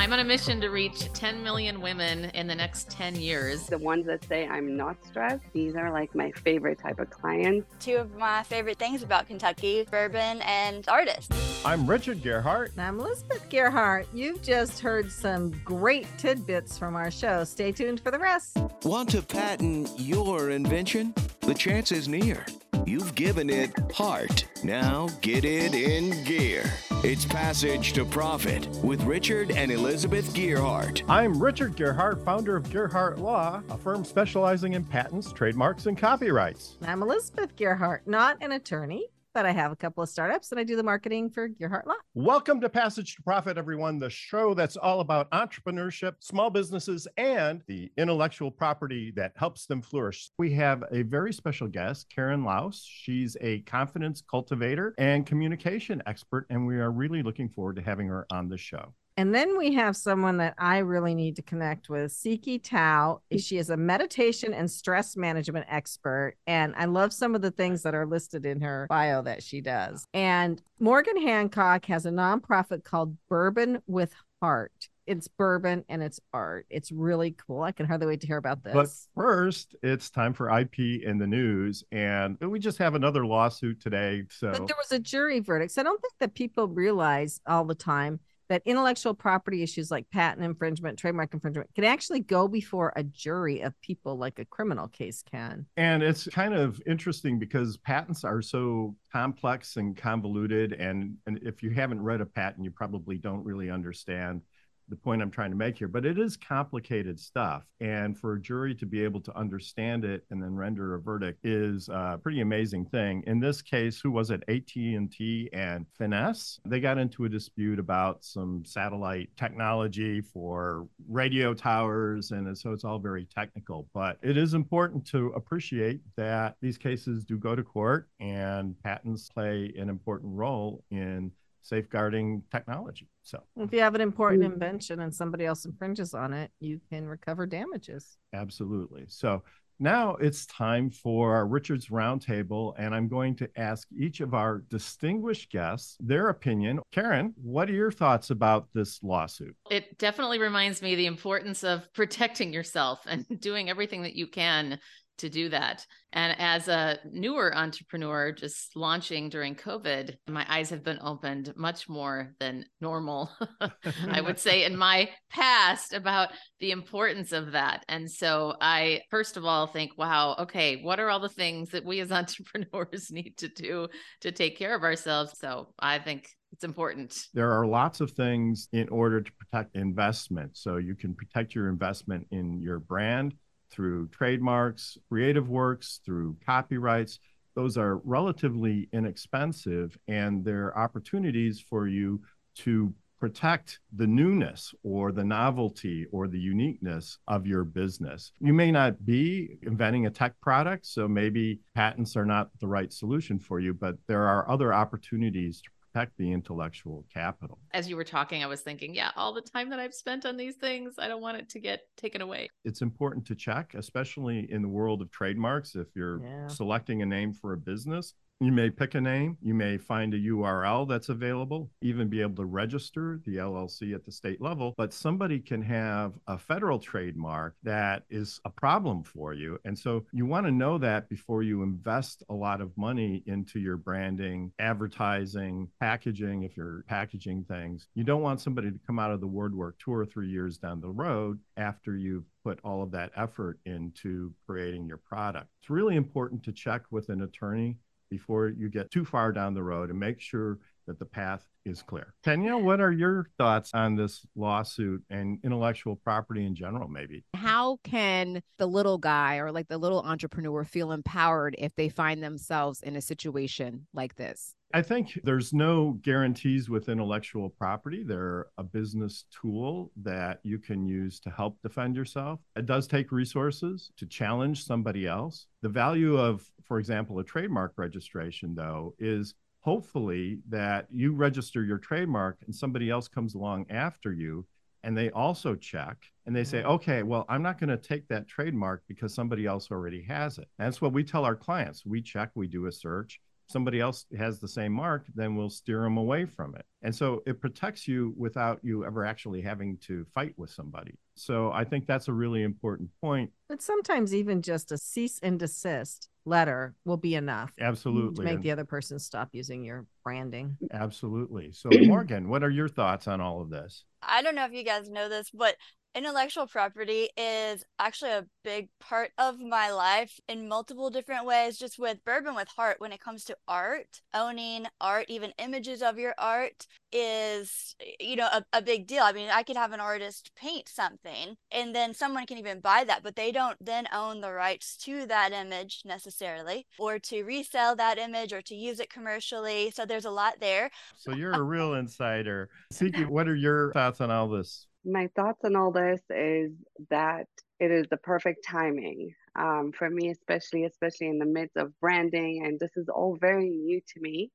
I'm on a mission to reach 10 million women in the next 10 years. The ones that say I'm not stressed, these are like my favorite type of clients. Two of my favorite things about Kentucky bourbon and artists. I'm Richard Gearhart. And I'm Elizabeth Gearhart. You've just heard some great tidbits from our show. Stay tuned for the rest. Want to patent your invention? The chance is near. You've given it heart. Now get it in gear. It's Passage to Profit with Richard and Elizabeth Gearhart. I'm Richard Gearhart, founder of Gearhart Law, a firm specializing in patents, trademarks, and copyrights. I'm Elizabeth Gearhart, not an attorney, but I have a couple of startups and I do the marketing for Gearhart Law. Welcome to Passage to Profit, everyone, the show that's all about entrepreneurship, small businesses, and the intellectual property that helps them flourish. We have a very special guest, Karen Laos. She's a confidence cultivator and communication expert, and we are really looking forward to having her on the show. And then we have someone that I really need to connect with, Tsikki Thau. Mm. She is a meditation and stress management expert. And I love some of the things that are listed in her bio that she does. And Morgan Hancock has a nonprofit called Bourbon with Heart. It's bourbon and it's art. It's really cool. I can hardly wait to hear about this. But first, it's time for IP in the news. And we just have another lawsuit today. So but there was a jury verdict. So I don't think that people realize all the time that intellectual property issues like patent infringement, trademark infringement can actually go before a jury of people like a criminal case can. And it's kind of interesting because patents are so complex and convoluted. And, and if you haven't read a patent, you probably don't really understand the point I'm trying to make here, but it is complicated stuff. And for a jury to be able to understand it and then render a verdict is a pretty amazing thing. In this case, who was it? AT&T and Finesse. They got into a dispute about some satellite technology for radio towers, and so it's all very technical. But it is important to appreciate that these cases do go to court, and patents play an important role in safeguarding technology. So, if you have an important invention and somebody else infringes on it, you can recover damages. Absolutely. So, now it's time for our Richard's Roundtable, and I'm going to ask each of our distinguished guests their opinion. Karen, what are your thoughts about this lawsuit? It definitely reminds me the importance of protecting yourself and doing everything that you can to do that. And as a newer entrepreneur, just launching during COVID, my eyes have been opened much more than normal, I would say, in my past about the importance of that. And so I, first of all, think, wow, okay, what are all the things that we as entrepreneurs need to do to take care of ourselves? So I think it's important. There are lots of things in order to protect investment. So you can protect your investment in your brand through trademarks, creative works, through copyrights. Those are relatively inexpensive, and they're opportunities for you to protect the newness or the novelty or the uniqueness of your business. You may not be inventing a tech product, so maybe patents are not the right solution for you, but there are other opportunities to protect the intellectual capital. As you were talking, I was thinking, yeah, all the time that I've spent on these things, I don't want it to get taken away. It's important to check, especially in the world of trademarks. If you're yeah. selecting a name for a business, you may pick a name, you may find a URL that's available, even be able to register the LLC at the state level, but somebody can have a federal trademark that is a problem for you. And so you want to know that before you invest a lot of money into your branding, advertising, packaging, if you're packaging things. You don't want somebody to come out of the woodwork two or three years down the road after you've put all of that effort into creating your product. It's really important to check with an attorney before you get too far down the road and make sure that the path is clear. Kenya, what are your thoughts on this lawsuit and intellectual property in general, maybe? How can the little guy or like the little entrepreneur feel empowered if they find themselves in a situation like this? I think there's no guarantees with intellectual property. They're a business tool that you can use to help defend yourself. It does take resources to challenge somebody else. The value of, for example, a trademark registration, though, is hopefully that you register your trademark and somebody else comes along after you and they also check and they say, mm-hmm. okay, well, I'm not going to take that trademark because somebody else already has it. That's what we tell our clients. We check, we do a search somebody else has the same mark, then we'll steer them away from it. And so it protects you without you ever actually having to fight with somebody. So I think that's a really important point. But sometimes even just a cease and desist letter will be enough. Absolutely. To make the other person stop using your branding. Absolutely. So Morgan, what are your thoughts on all of this? I don't know if you guys know this, but intellectual property is actually a big part of my life in multiple different ways just with bourbon with heart when it comes to art. Owning art even images of your art is you know a, a big deal. I mean i could have an artist paint something and then someone can even buy that but they don't then own the rights to that image necessarily or to resell that image or to use it commercially. So there's a lot there. So you're uh, a real insider. Tsikki, what are your thoughts on all this my thoughts on all this is that it is the perfect timing um, for me, especially especially in the midst of branding, and this is all very new to me.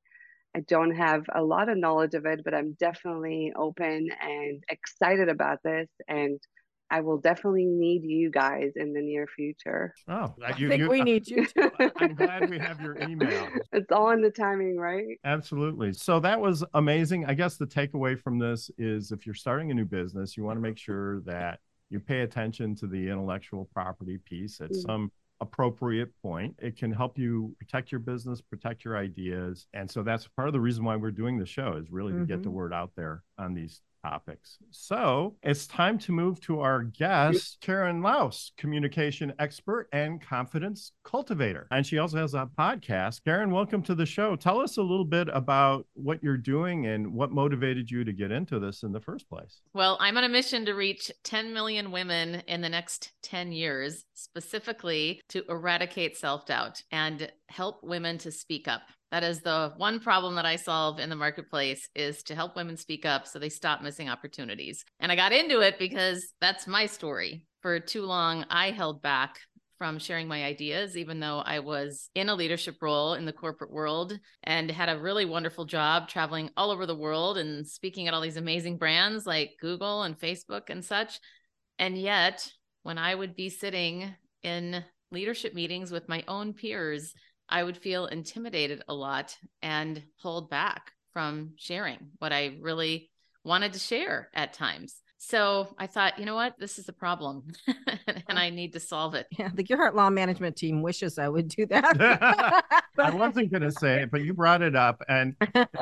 I don't have a lot of knowledge of it, but I'm definitely open and excited about this, and I will definitely need you guys in the near future. Oh, you, I think you, we need you. Too. I'm glad we have your email. It's all in the timing, right? Absolutely. So that was amazing. I guess the takeaway from this is if you're starting a new business, you want to make sure that you pay attention to the intellectual property piece at mm-hmm. some appropriate point. It can help you protect your business, protect your ideas. And so that's part of the reason why we're doing the show is really mm-hmm. to get the mm-hmm. word out there on these topics. So it's time to move to our guest, Karen Laos, communication expert and confidence cultivator. And she also has a podcast. Karen, welcome to the show. Tell us a little bit about what you're doing and what motivated you to get into this in the first place. Well, I'm on a mission to reach 10 million women in the next 10 years, specifically to eradicate self doubt and help women to speak up. That is the one problem that I solve in the marketplace is to help women speak up so they stop missing opportunities. And I got into it because that's my story. For too long, I held back from sharing my ideas, even though I was in a leadership role in the corporate world and had a really wonderful job traveling all over the world and speaking at all these amazing brands like Google and Facebook and such. And yet, when I would be sitting in leadership meetings with my own peers, I would feel intimidated a lot and hold back from sharing what I really wanted to share at times. So I thought, you know what, this is a problem and I need to solve it. Yeah, the Gearhart Law Management team wishes I would do that. I wasn't going to say it, but you brought it up, and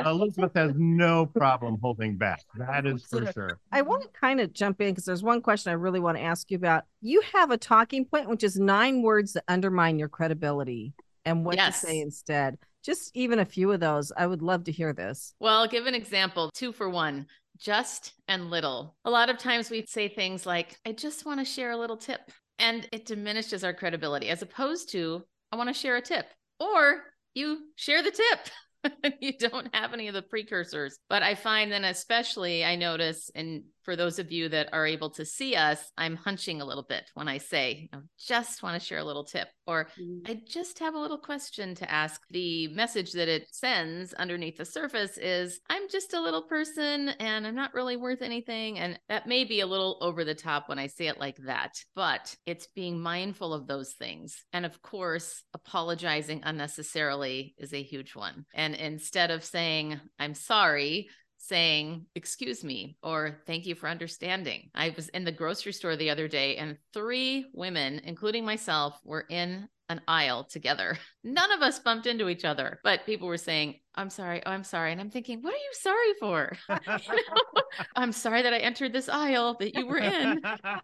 Elizabeth has no problem holding back. That is for sure. I want to kind of jump in because there's one question I really want to ask you about. You have a talking point, which is nine words that undermine your credibility and what yes. to say instead. Just even a few of those. I would love to hear this. Well, I'll give an example two for one just and little. A lot of times we say things like, I just want to share a little tip. And it diminishes our credibility as opposed to, I want to share a tip. Or you share the tip. you don't have any of the precursors. But I find then, especially, I notice, and for those of you that are able to see us, I'm hunching a little bit when I say, I just want to share a little tip, or mm-hmm. I just have a little question to ask. The message that it sends underneath the surface is, I'm just a little person and I'm not really worth anything. And that may be a little over the top when I say it like that, but it's being mindful of those things. And of course, apologizing unnecessarily is a huge one. And instead of saying, I'm sorry, saying, Excuse me, or Thank you for understanding. I was in the grocery store the other day, and three women, including myself, were in an aisle together. None of us bumped into each other, but people were saying, I'm sorry. Oh, I'm sorry. And I'm thinking, what are you sorry for? you know, I'm sorry that I entered this aisle that you were in.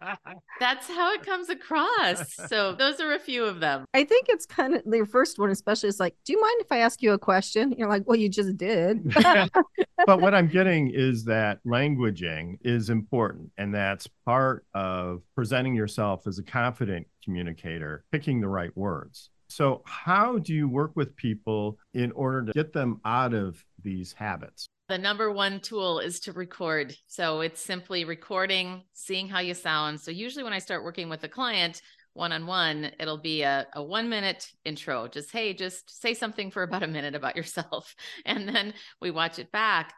That's how it comes across. So those are a few of them. I think it's kind of the first one, especially is like, do you mind if I ask you a question? You're like, well, you just did. but what I'm getting is that languaging is important. And that's part of presenting yourself as a confident communicator, picking the right words. So, how do you work with people in order to get them out of these habits? The number one tool is to record. So, it's simply recording, seeing how you sound. So, usually when I start working with a client, one on one, it'll be a, a one minute intro. Just, hey, just say something for about a minute about yourself. And then we watch it back.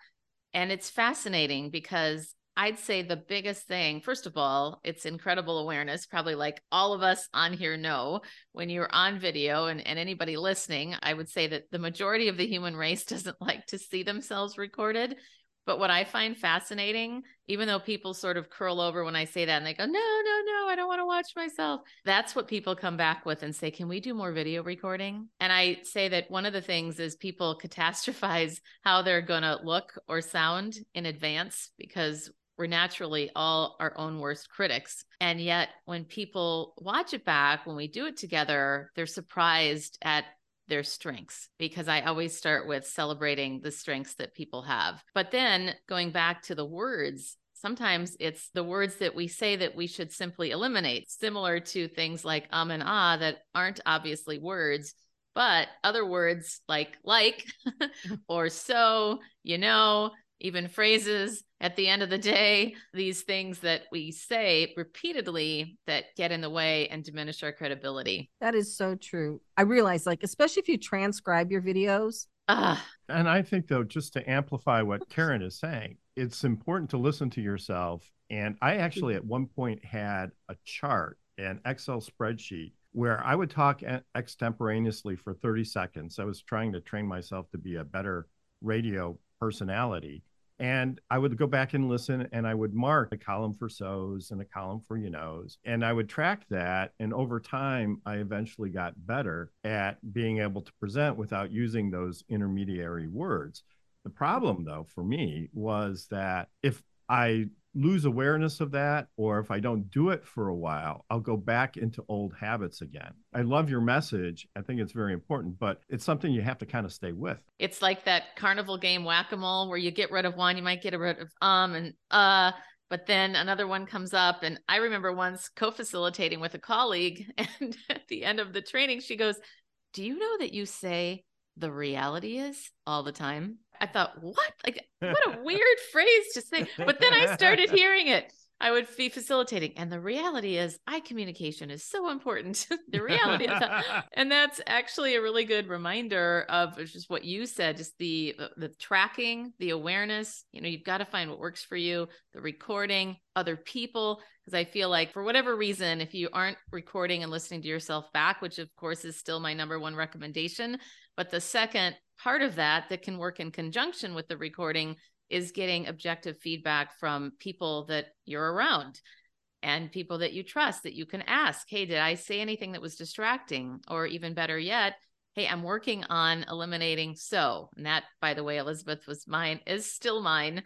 And it's fascinating because I'd say the biggest thing, first of all, it's incredible awareness, probably like all of us on here know when you're on video and, and anybody listening, I would say that the majority of the human race doesn't like to see themselves recorded. But what I find fascinating, even though people sort of curl over when I say that and they go, no, no, no, I don't want to watch myself. That's what people come back with and say, can we do more video recording? And I say that one of the things is people catastrophize how they're going to look or sound in advance because we're naturally all our own worst critics. And yet, when people watch it back, when we do it together, they're surprised at their strengths because I always start with celebrating the strengths that people have. But then going back to the words, sometimes it's the words that we say that we should simply eliminate, similar to things like um and ah that aren't obviously words, but other words like like or so, you know, even phrases at the end of the day, these things that we say repeatedly that get in the way and diminish our credibility. That is so true. I realize, like, especially if you transcribe your videos. Uh, and I think, though, just to amplify what Karen is saying, it's important to listen to yourself. And I actually, at one point, had a chart, an Excel spreadsheet where I would talk extemporaneously for 30 seconds. I was trying to train myself to be a better radio personality. And I would go back and listen and I would mark a column for so's and a column for you knows. And I would track that. And over time, I eventually got better at being able to present without using those intermediary words. The problem, though, for me was that if I lose awareness of that, or if I don't do it for a while, I'll go back into old habits again. I love your message. I think it's very important, but it's something you have to kind of stay with. It's like that carnival game whack a mole where you get rid of one, you might get rid of um and uh, but then another one comes up. And I remember once co facilitating with a colleague, and at the end of the training, she goes, Do you know that you say the reality is all the time? I thought, what? Like, what a weird phrase to say. But then I started hearing it. I would be facilitating. And the reality is, eye communication is so important. the reality is, that. and that's actually a really good reminder of just what you said, just the the tracking, the awareness. You know, you've got to find what works for you. The recording, other people, because I feel like for whatever reason, if you aren't recording and listening to yourself back, which of course is still my number one recommendation, but the second part of that that can work in conjunction with the recording is getting objective feedback from people that you're around and people that you trust that you can ask, hey, did I say anything that was distracting? Or even better yet, hey, I'm working on eliminating so. And that, by the way, Elizabeth was mine, is still mine.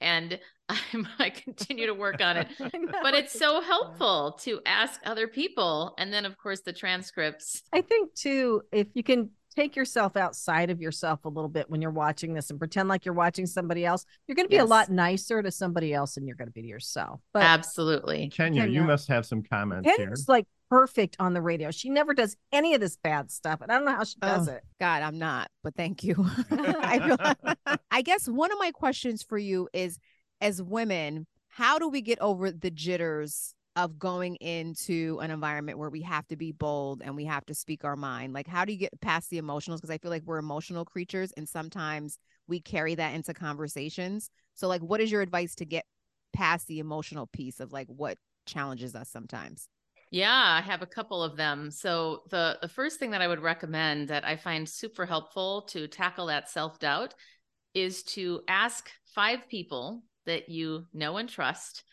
And I'm, I continue to work on it. but it's so helpful to ask other people. And then, of course, the transcripts. I think, too, if you can take yourself outside of yourself a little bit when you're watching this and pretend like you're watching somebody else, you're going to be yes. a lot nicer to somebody else than you're going to be to yourself. But Absolutely. Kenya, Kenya you must have some comments Kenya's here. like perfect on the radio. She never does any of this bad stuff. And I don't know how she does oh, it. God, I'm not, but thank you. I, feel, I guess one of my questions for you is as women, how do we get over the jitters of going into an environment where we have to be bold and we have to speak our mind like how do you get past the emotionals? Because i feel like we're emotional creatures and sometimes we carry that into conversations. So like what is your advice to get past the emotional piece of like what challenges us sometimes? Yeah, I have a couple of them. So the the first thing that I would recommend that I find super helpful to tackle that self-doubt is to ask five people that you know and trust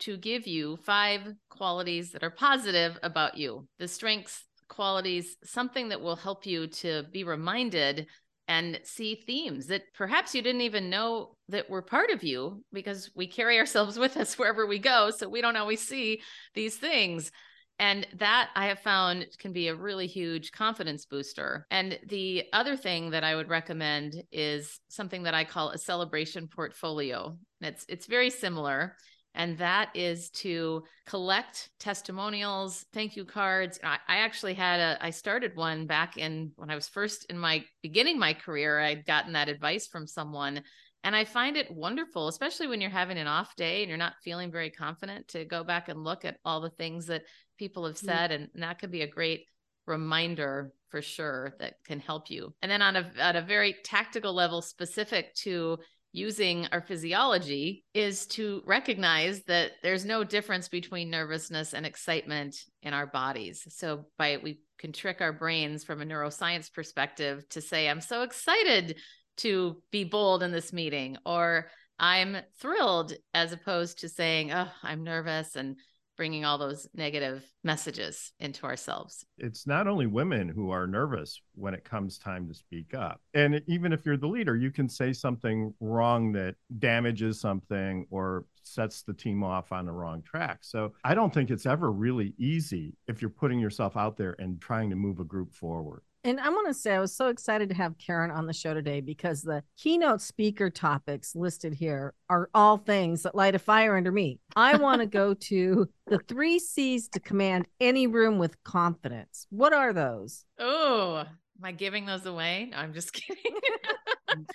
to give you five qualities that are positive about you the strengths, qualities, something that will help you to be reminded and see themes that perhaps you didn't even know that were part of you because we carry ourselves with us wherever we go. So we don't always see these things. And that I have found can be a really huge confidence booster. And the other thing that I would recommend is something that I call a celebration portfolio. It's it's very similar and that is to collect testimonials, thank you cards. I, I, actually had a, I started one back in when I was first in my beginning my career. I'd gotten that advice from someone, and I find it wonderful, especially when you're having an off day and you're not feeling very confident, to go back and look at all the things that people have mm-hmm. said, and, and that could be a great reminder for sure that can help you. And then on a at a very tactical level, specific to using our physiology is to recognize that there's no difference between nervousness and excitement in our bodies. So by we can trick our brains from a neuroscience perspective to say I'm so excited to be bold in this meeting or I'm thrilled as opposed to saying, "Oh, I'm nervous and bringing all those negative messages into ourselves. It's not only women who are nervous when it comes time to speak up. And even if you're the leader, you can say something wrong that damages something or sets the team off on the wrong track. So I don't think it's ever really easy if you're putting yourself out there and trying to move a group forward. And I want to say, I was so excited to have Karen on the show today because the keynote speaker topics listed here are all things that light a fire under me. I want to go to the three C's to command any room with confidence. What are those? Oh, am I giving those away? No, I'm just kidding.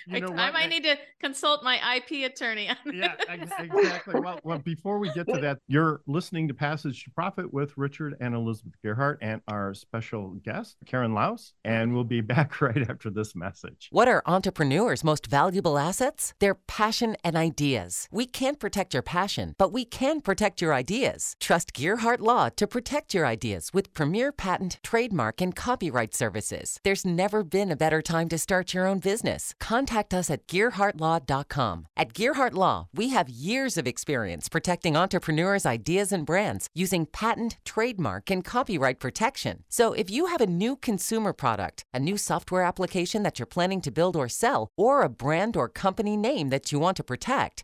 You know I what? might need to consult my IP attorney. on yeah, exactly. Well, well, before we get to that, you're listening to Passage to Profit with Richard and Elizabeth Gearhart and our special guest, Karen Laos, and we'll be back right after this message. What are entrepreneurs' most valuable assets? Their passion and ideas. We can't protect your passion, but we can protect your ideas. Trust Gearhart Law to protect your ideas with premier patent, trademark, and copyright services. There's never been a better time to start your own business. Contact us at GearhartLaw.com. At Gearhart Law, we have years of experience protecting entrepreneurs' ideas and brands using patent, trademark, and copyright protection. So if you have a new consumer product, a new software application that you're planning to build or sell, or a brand or company name that you want to protect,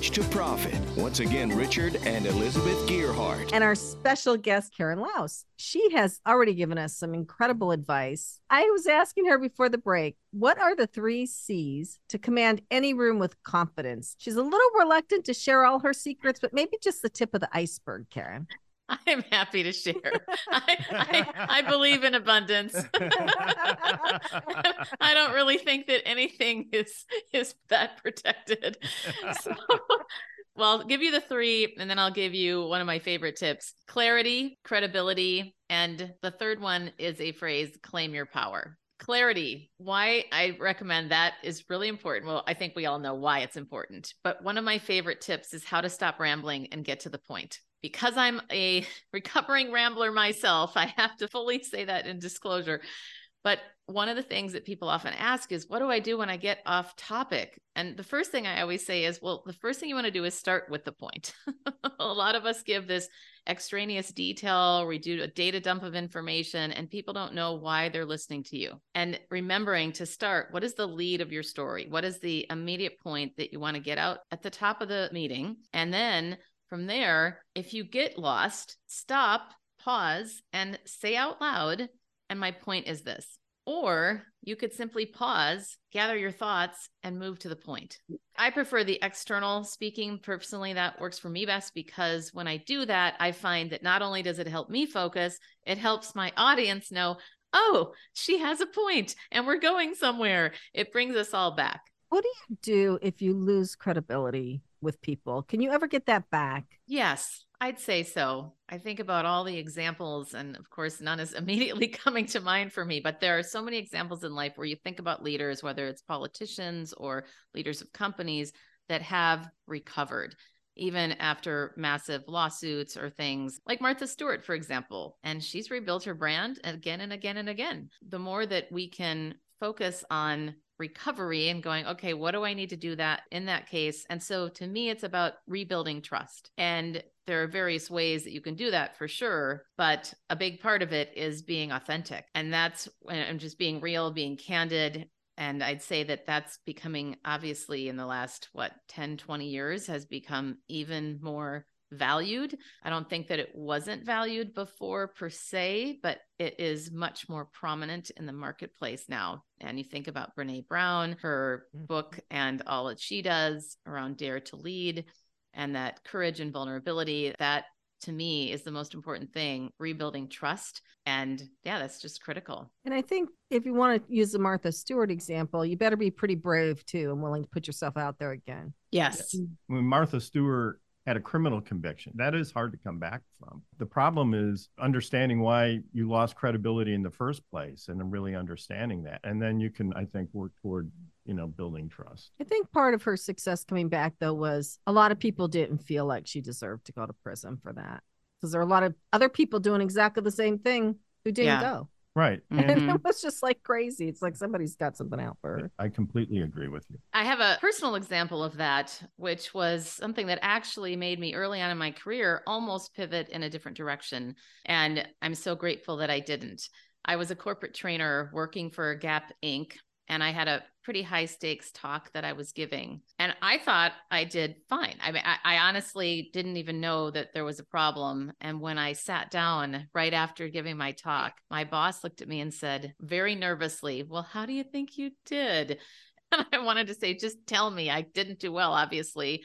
to Profit. Once again, Richard and Elizabeth Gearhart. And our special guest, Karen Laos. She has already given us some incredible advice. I was asking her before the break, what are the three C's to command any room with confidence? She's a little reluctant to share all her secrets, but maybe just the tip of the iceberg, Karen. I'm happy to share. I, I, I believe in abundance. I don't really think that anything is is that protected. So, well, I'll give you the three, and then I'll give you one of my favorite tips: clarity, credibility, and the third one is a phrase: claim your power. Clarity. Why I recommend that is really important. Well, I think we all know why it's important, but one of my favorite tips is how to stop rambling and get to the point because I'm a recovering rambler myself, I have to fully say that in disclosure. But one of the things that people often ask is, what do I do when I get off topic? And the first thing I always say is, well, the first thing you want to do is start with the point. a lot of us give this extraneous detail, we do a data dump of information, and people don't know why they're listening to you. And remembering to start, what is the lead of your story? What is the immediate point that you want to get out at the top of the meeting? And then from there, if you get lost, stop, pause, and say out loud, and my point is this. Or you could simply pause, gather your thoughts, and move to the point. I prefer the external speaking. Personally, that works for me best because when I do that, I find that not only does it help me focus, it helps my audience know, oh, she has a point and we're going somewhere. It brings us all back. What do you do if you lose credibility with people? Can you ever get that back? Yes, I'd say so. I think about all the examples, and of course, none is immediately coming to mind for me, but there are so many examples in life where you think about leaders, whether it's politicians or leaders of companies that have recovered. Even after massive lawsuits or things like Martha Stewart, for example, and she's rebuilt her brand again and again and again. The more that we can focus on recovery and going okay what do i need to do that in that case? And so to me it's about rebuilding trust. And there are various ways that you can do that for sure but a big part of it is being authentic. And that's and just being real being candid. And i'd say that that's becoming obviously in the last what 10 20 years has become even more valued. I don't think that it wasn't valued before per se, but it is much more prominent in the marketplace now. And you think about Brene Brown, her mm-hmm. book, and all that she does around Dare to Lead, and that courage and vulnerability, that to me is the most important thing rebuilding trust and yeah that's just critical and i think if you want to use the martha stewart example you better be pretty brave too and willing to put yourself out there again yes when martha stewart had a criminal conviction. That is hard to come back from. The problem is understanding why you lost credibility in the first place and really understanding that. And then you can, I think, work toward, you know, building trust. I think part of her success coming back, though, was a lot of people didn't feel like she deserved to go to prison for that. Because there are a lot of other people doing exactly the same thing who didn't yeah. go. Right. And mm-hmm. it was just like crazy. It's like somebody's got something out for her. I completely agree with you. I have a personal example of that, which was something that actually made me early on in my career almost pivot in a different direction. And I'm so grateful that I didn't. I was a corporate trainer working for Gap Inc and I had a pretty high stakes talk that I was giving. And I thought I did fine. I mean, I, I, honestly didn't even know that there was a problem. And when I sat down right after giving my talk, my boss looked at me and said, very nervously, Well, how do you think you did? And I wanted to say, Just tell me. I didn't do well, obviously.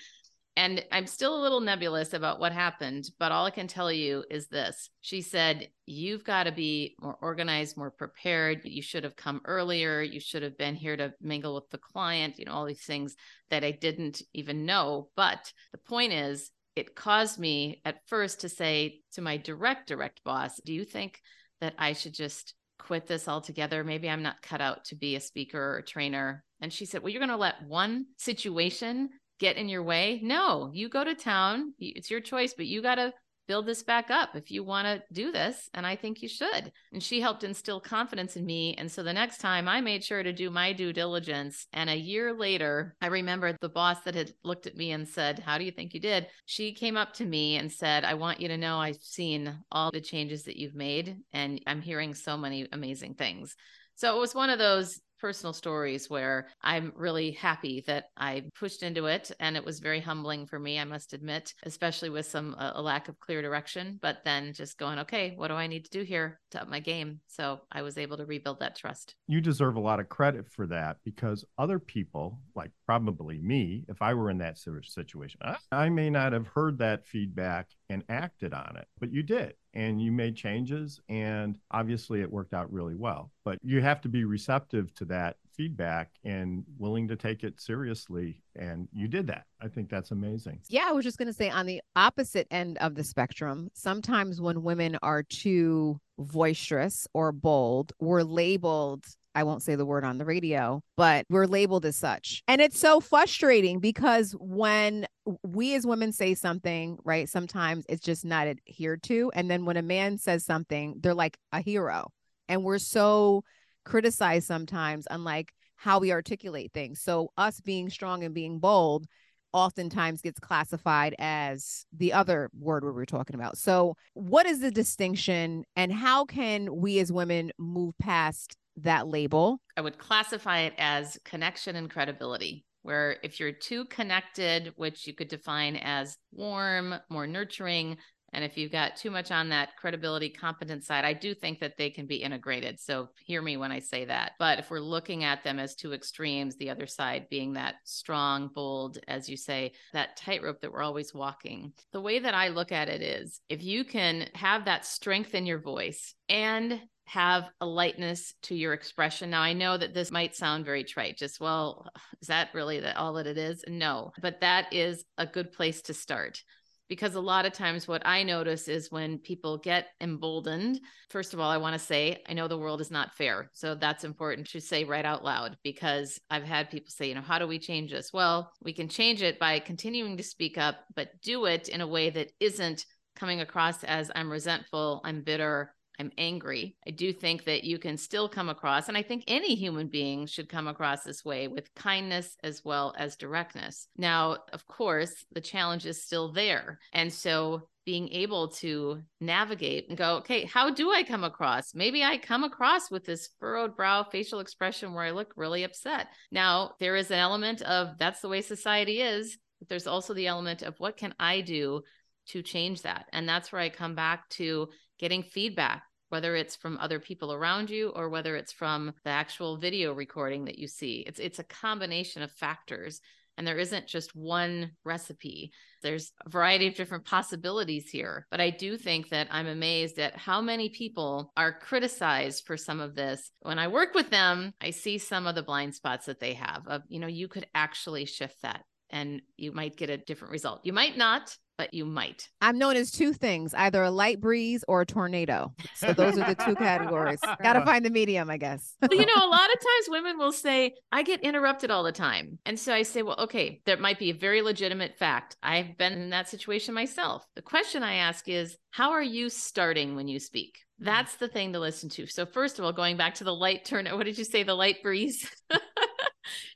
And I'm still a little nebulous about what happened, but all I can tell you is this. She said, You've got to be more organized, more prepared. You should have come earlier. You should have been here to mingle with the client, you know, all these things that I didn't even know. But the point is, it caused me at first to say to my direct, direct boss, Do you think that I should just quit this altogether? Maybe I'm not cut out to be a speaker or a trainer. And she said, Well, you're going to let one situation get in your way. No, you go to town. It's your choice, but you got to build this back up if you want to do this. And I think you should. And she helped instill confidence in me. And so the next time I made sure to do my due diligence. And a year later, I remember the boss that had looked at me and said, How do you think you did? She came up to me and said, I want you to know I've seen all the changes that you've made. And I'm hearing so many amazing things. So it was one of those personal stories where I'm really happy that I pushed into it and it was very humbling for me I must admit especially with some uh, a lack of clear direction but then just going okay what do I need to do here to up my game? So I was able to rebuild that trust. You deserve a lot of credit for that because other people like probably me if I were in that situation I, I may not have heard that feedback and acted on it but you did and you made changes and obviously it worked out really well. But you have to be receptive to that feedback and willing to take it seriously and you did that. I think that's amazing. Yeah i was just going to say on the opposite end of the spectrum sometimes when women are too boisterous or bold we're labeled I won't say the word on the radio, but we're labeled as such. And it's so frustrating because when we as women say something, right, sometimes it's just not adhered to. And then when a man says something, they're like a hero. And we're so criticized sometimes unlike how we articulate things. So us being strong and being bold oftentimes gets classified as the other word we were talking about. So, what is the distinction and how can we as women move past that label? I would classify it as connection and credibility. Where if you're too connected, which you could define as warm, more nurturing, and if you've got too much on that credibility, competence side, I do think that they can be integrated. So hear me when I say that. But if we're looking at them as two extremes, the other side being that strong, bold, as you say, that tightrope that we're always walking, the way that I look at it is if you can have that strength in your voice and have a lightness to your expression. Now, I know that this might sound very trite, just, well, is that really that all that it is? No, but that is a good place to start. Because a lot of times, what I notice is when people get emboldened, first of all, I want to say, I know the world is not fair. So that's important to say right out loud because I've had people say, you know, how do we change this? Well, we can change it by continuing to speak up, but do it in a way that isn't coming across as I'm resentful, I'm bitter, I'm angry. I do think that you can still come across, and I think any human being should come across this way with kindness as well as directness. Now, of course, the challenge is still there. And so being able to navigate and go, okay, how do I come across? Maybe I come across with this furrowed brow facial expression where I look really upset. Now, there is an element of that's the way society is, but there's also the element of what can I do to change that. And that's where I come back to getting feedback, whether it's from other people around you or whether it's from the actual video recording that you see. It's it's a combination of factors and there isn't just one recipe. There's a variety of different possibilities here. But I do think that I'm amazed at how many people are criticized for some of this. When I work with them, I see some of the blind spots that they have of, you know, you could actually shift that and you might get a different result. You might not, but you might. I'm known as two things either a light breeze or a tornado. So those are the two categories. Got to find the medium, I guess. But you know, a lot of times women will say, I get interrupted all the time. And so I say, well, okay, there might be a very legitimate fact. I've been in that situation myself. The question I ask is, how are you starting when you speak? That's the thing to listen to. So, first of all, going back to the light turn, what did you say? The light breeze?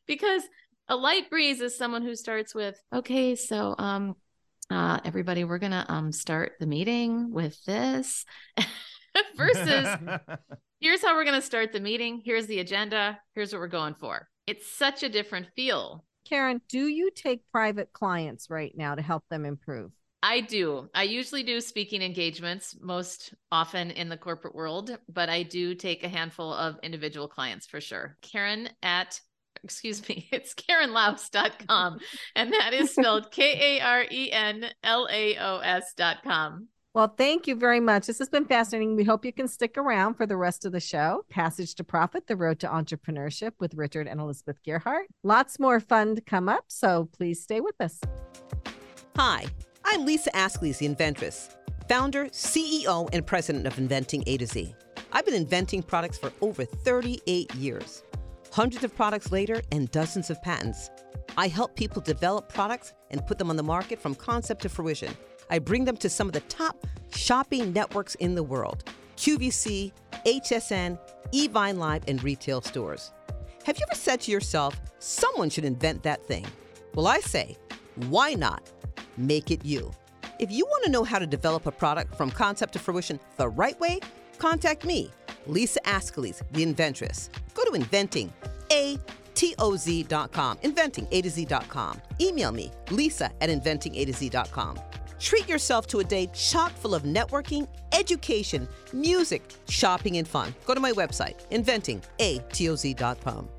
because a light breeze is someone who starts with, okay, so um, uh, everybody, we're gonna um start the meeting with this versus here's how we're gonna start the meeting. Here's the agenda. Here's what we're going for. It's such a different feel. Karen, do you take private clients right now to help them improve? I do. I usually do speaking engagements most often in the corporate world, but I do take a handful of individual clients for sure. Karen at excuse me, it's karenlaos.com. and that is spelled K A R E N L A O S.com. Well, thank you very much. This has been fascinating. We hope you can stick around for the rest of the show. Passage to Profit, the road to entrepreneurship with Richard and Elizabeth Gearhart. Lots more fun to come up, so please stay with us. Hi, I'm Lisa Ascolese, the inventress, founder, CEO, and president of Inventing A to Z. I've been inventing products for over 38 years hundreds of products later, and dozens of patents. I help people develop products and put them on the market from concept to fruition. I bring them to some of the top shopping networks in the world QVC, HSN, Evine Live, and retail stores. Have you ever said to yourself, someone should invent that thing? Well, I say, why not? Make it you. If you want to know how to develop a product from concept to fruition the right way, contact me, Lisa Ascolese, the inventress. Go to inventing, A T O Z.com, inventing A to Z.com. Email me, lisa at inventing A to Z.com. Treat yourself to a day chock full of networking, education, music, shopping, and fun. Go to my website, inventing.atoz.com.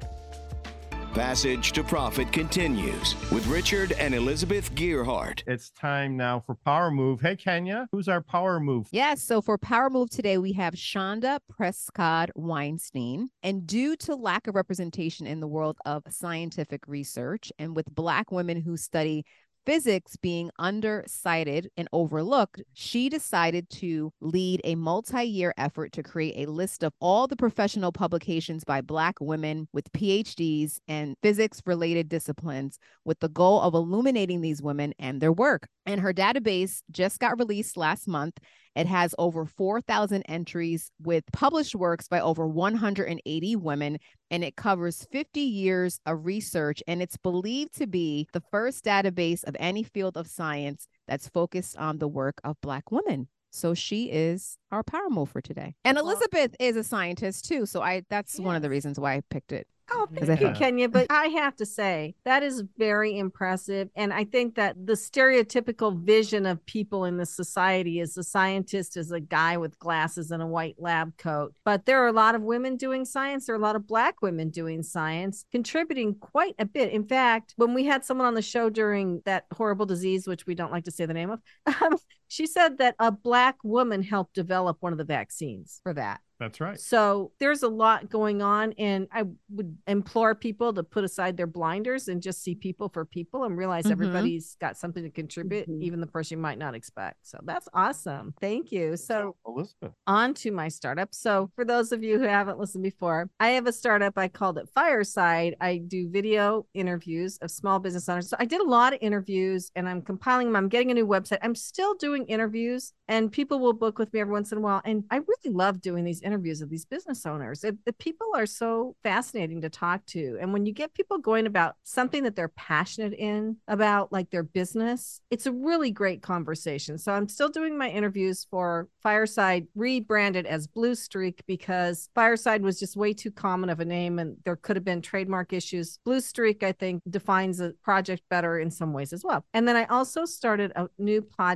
Passage to Profit continues with Richard and Elizabeth Gearhart. It's time now for Power Move. Hey, Kenya, who's our Power Move? Yes. So for Power Move today, we have Chanda Prescod Weinstein. And due to lack of representation in the world of scientific research and with Black women who study physics being undercited and overlooked, she decided to lead a multi year effort to create a list of all the professional publications by Black women with PhDs and physics related disciplines with the goal of illuminating these women and their work. And her database just got released last month it has over 4,000 entries with published works by over 180 women, and it covers 50 years of research. And it's believed to be the first database of any field of science that's focused on the work of Black women. So she is our power move for today. And Elizabeth is a scientist too. So I that's yes. one of the reasons why I picked it. Oh, thank you, Kenya. But I have to say, that is very impressive. And I think that the stereotypical vision of people in the society is the scientist is a guy with glasses and a white lab coat. But there are a lot of women doing science. There are a lot of Black women doing science, contributing quite a bit. In fact, when we had someone on the show during that horrible disease, which we don't like to say the name of, um, she said that a Black woman helped develop one of the vaccines for that. That's right. So there's a lot going on. And I would implore people to put aside their blinders and just see people for people and realize mm-hmm. everybody's got something to contribute, mm-hmm. even the person you might not expect. So that's awesome. Thank you. So, Elizabeth, on to my startup. So, for those of you who haven't listened before, I have a startup. I called it Fireside. I do video interviews of small business owners. So, I did a lot of interviews and I'm compiling them. I'm getting a new website. I'm still doing interviews and people will book with me every once in a while. And I really love doing these interviews of these business owners. It, the people are so fascinating to talk to. And when you get people going about something that they're passionate in about, like their business, it's a really great conversation. So I'm still doing my interviews for Fireside, rebranded as Blue Streak because Fireside was just way too common of a name and there could have been trademark issues. Blue Streak, I think, defines a project better in some ways as well. And then I also started a new podcast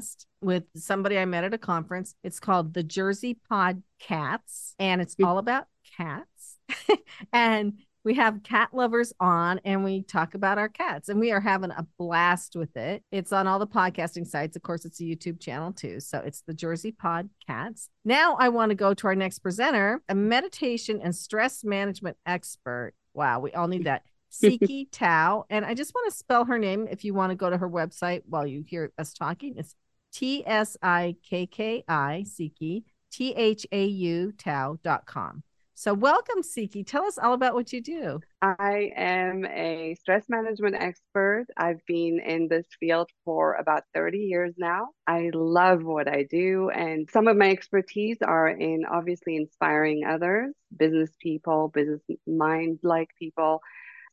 podcast with somebody I met at a conference. It's called the Jersey Pod Cats, and it's all about cats. and we have cat lovers on and we talk about our cats and we are having a blast with it. It's on all the podcasting sites. Of course, it's a YouTube channel too. So it's the Jersey Pod Cats. Now I want to go to our next presenter, a meditation and stress management expert. Wow, we all need that. Tsikki Thau. And I just want to spell her name if you want to go to her website while you hear us talking. It's T S I K K I, Tsikki, T H A U Thau.com. So, welcome, Tsikki. Tell us all about what you do. I am a stress management expert. I've been in this field for about 30 years now. I love what I do, and some of my expertise are in obviously inspiring others, business people, business mind like people,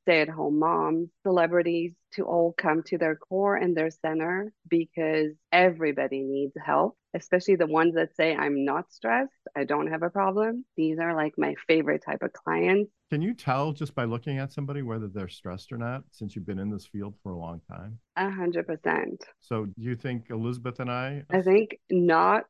stay at home moms, celebrities to all come to their core and their center because everybody needs help, especially the ones that say, I'm not stressed, I don't have a problem. These are like my favorite type of clients. Can you tell just by looking at somebody whether they're stressed or not since you've been in this field for a long time? A hundred percent. So do you think Elizabeth and I? I think not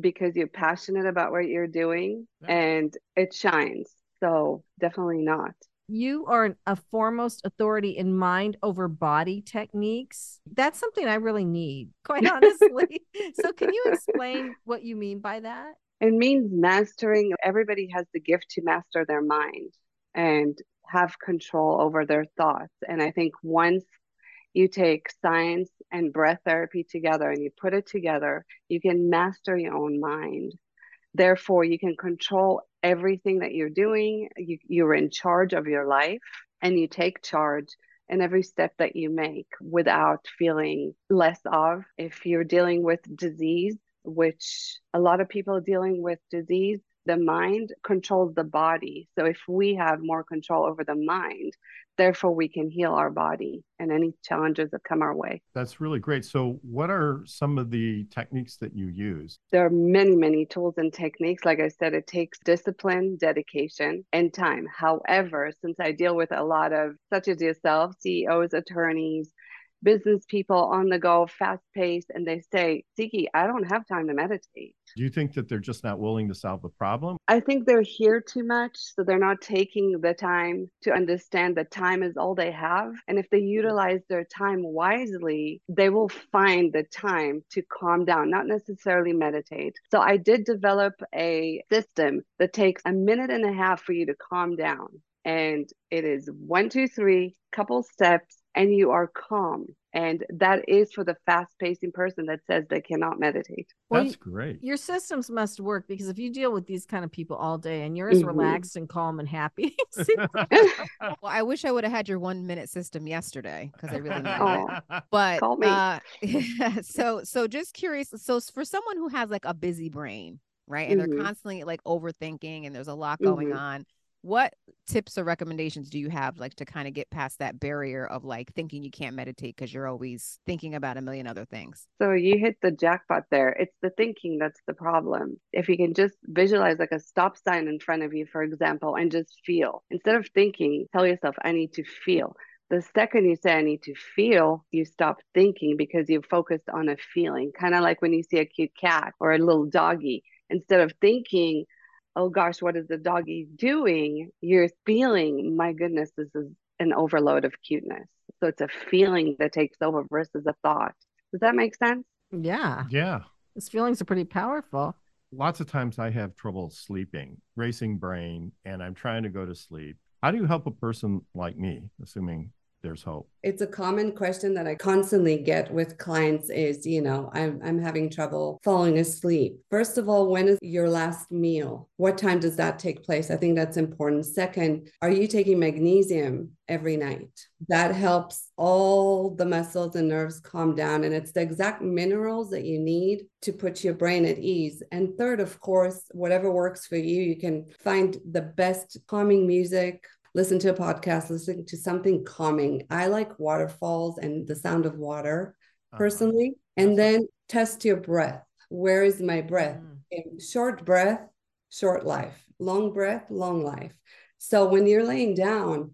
because you're passionate about what you're doing yeah. and it shines. So definitely not you are a foremost authority in mind over body techniques. That's something I really need, quite honestly. so, can you explain what you mean by that? It means mastering. Everybody has the gift to master their mind and have control over their thoughts. And I think once you take science and breath therapy together and you put it together, you can master your own mind. Therefore, you can control everything that you're doing. You, you're in charge of your life and you take charge in every step that you make without feeling less of. If you're dealing with disease, which a lot of people dealing with disease, the mind controls the body. So if we have more control over the mind, therefore we can heal our body and any challenges that come our way. That's really great. So what are some of the techniques that you use? There are many, many tools and techniques. Like I said, it takes discipline, dedication, and time. However, since I deal with a lot of such as yourself, CEOs, attorneys, business people on the go, fast paced, and they say, Tsikki, I don't have time to meditate. Do you think that they're just not willing to solve the problem? I think they're here too much. So they're not taking the time to understand that time is all they have. And if they utilize their time wisely, they will find the time to calm down, not necessarily meditate. So I did develop a system that takes a minute and a half for you to calm down. And it is one, two, three, couple steps and you are calm. And that is for the fast pacing person that says they cannot meditate. Well, That's great. Your systems must work because if you deal with these kind of people all day and you're as mm-hmm. relaxed and calm and happy. well, I wish I would have had your one minute system yesterday because I really need oh, it. But call me. Uh, so so just curious. So for someone who has like a busy brain, right? And mm-hmm. they're constantly like overthinking and there's a lot going mm-hmm. on what tips or recommendations do you have like to kind of get past that barrier of like thinking you can't meditate because you're always thinking about a million other things? So you hit the jackpot there. It's the thinking that's the problem. If you can just visualize like a stop sign in front of you for example and just feel. Instead of thinking tell yourself i need to feel. The second you say i need to feel you stop thinking because you focused on a feeling. Kind of like when you see a cute cat or a little doggy. Instead of thinking oh gosh, what is the doggy doing? You're feeling, my goodness, this is an overload of cuteness. So it's a feeling that takes over versus a thought. Does that make sense? Yeah. Yeah. Those feelings are pretty powerful. Lots of times I have trouble sleeping, racing brain, and I'm trying to go to sleep. How do you help a person like me, assuming there's hope? It's a common question that I constantly get with clients is, you know, I'm, I'm having trouble falling asleep. First of all, when is your last meal? What time does that take place? I think that's important. Second, are you taking magnesium every night? That helps all the muscles and nerves calm down. And it's the exact minerals that you need to put your brain at ease. And third, of course, whatever works for you, you can find the best calming music, listen to a podcast, listen to something calming. I like waterfalls and the sound of water uh-huh. personally. Uh-huh. And then test your breath. Where is my breath? Mm. Short breath, short life. Long breath, long life. So when you're laying down,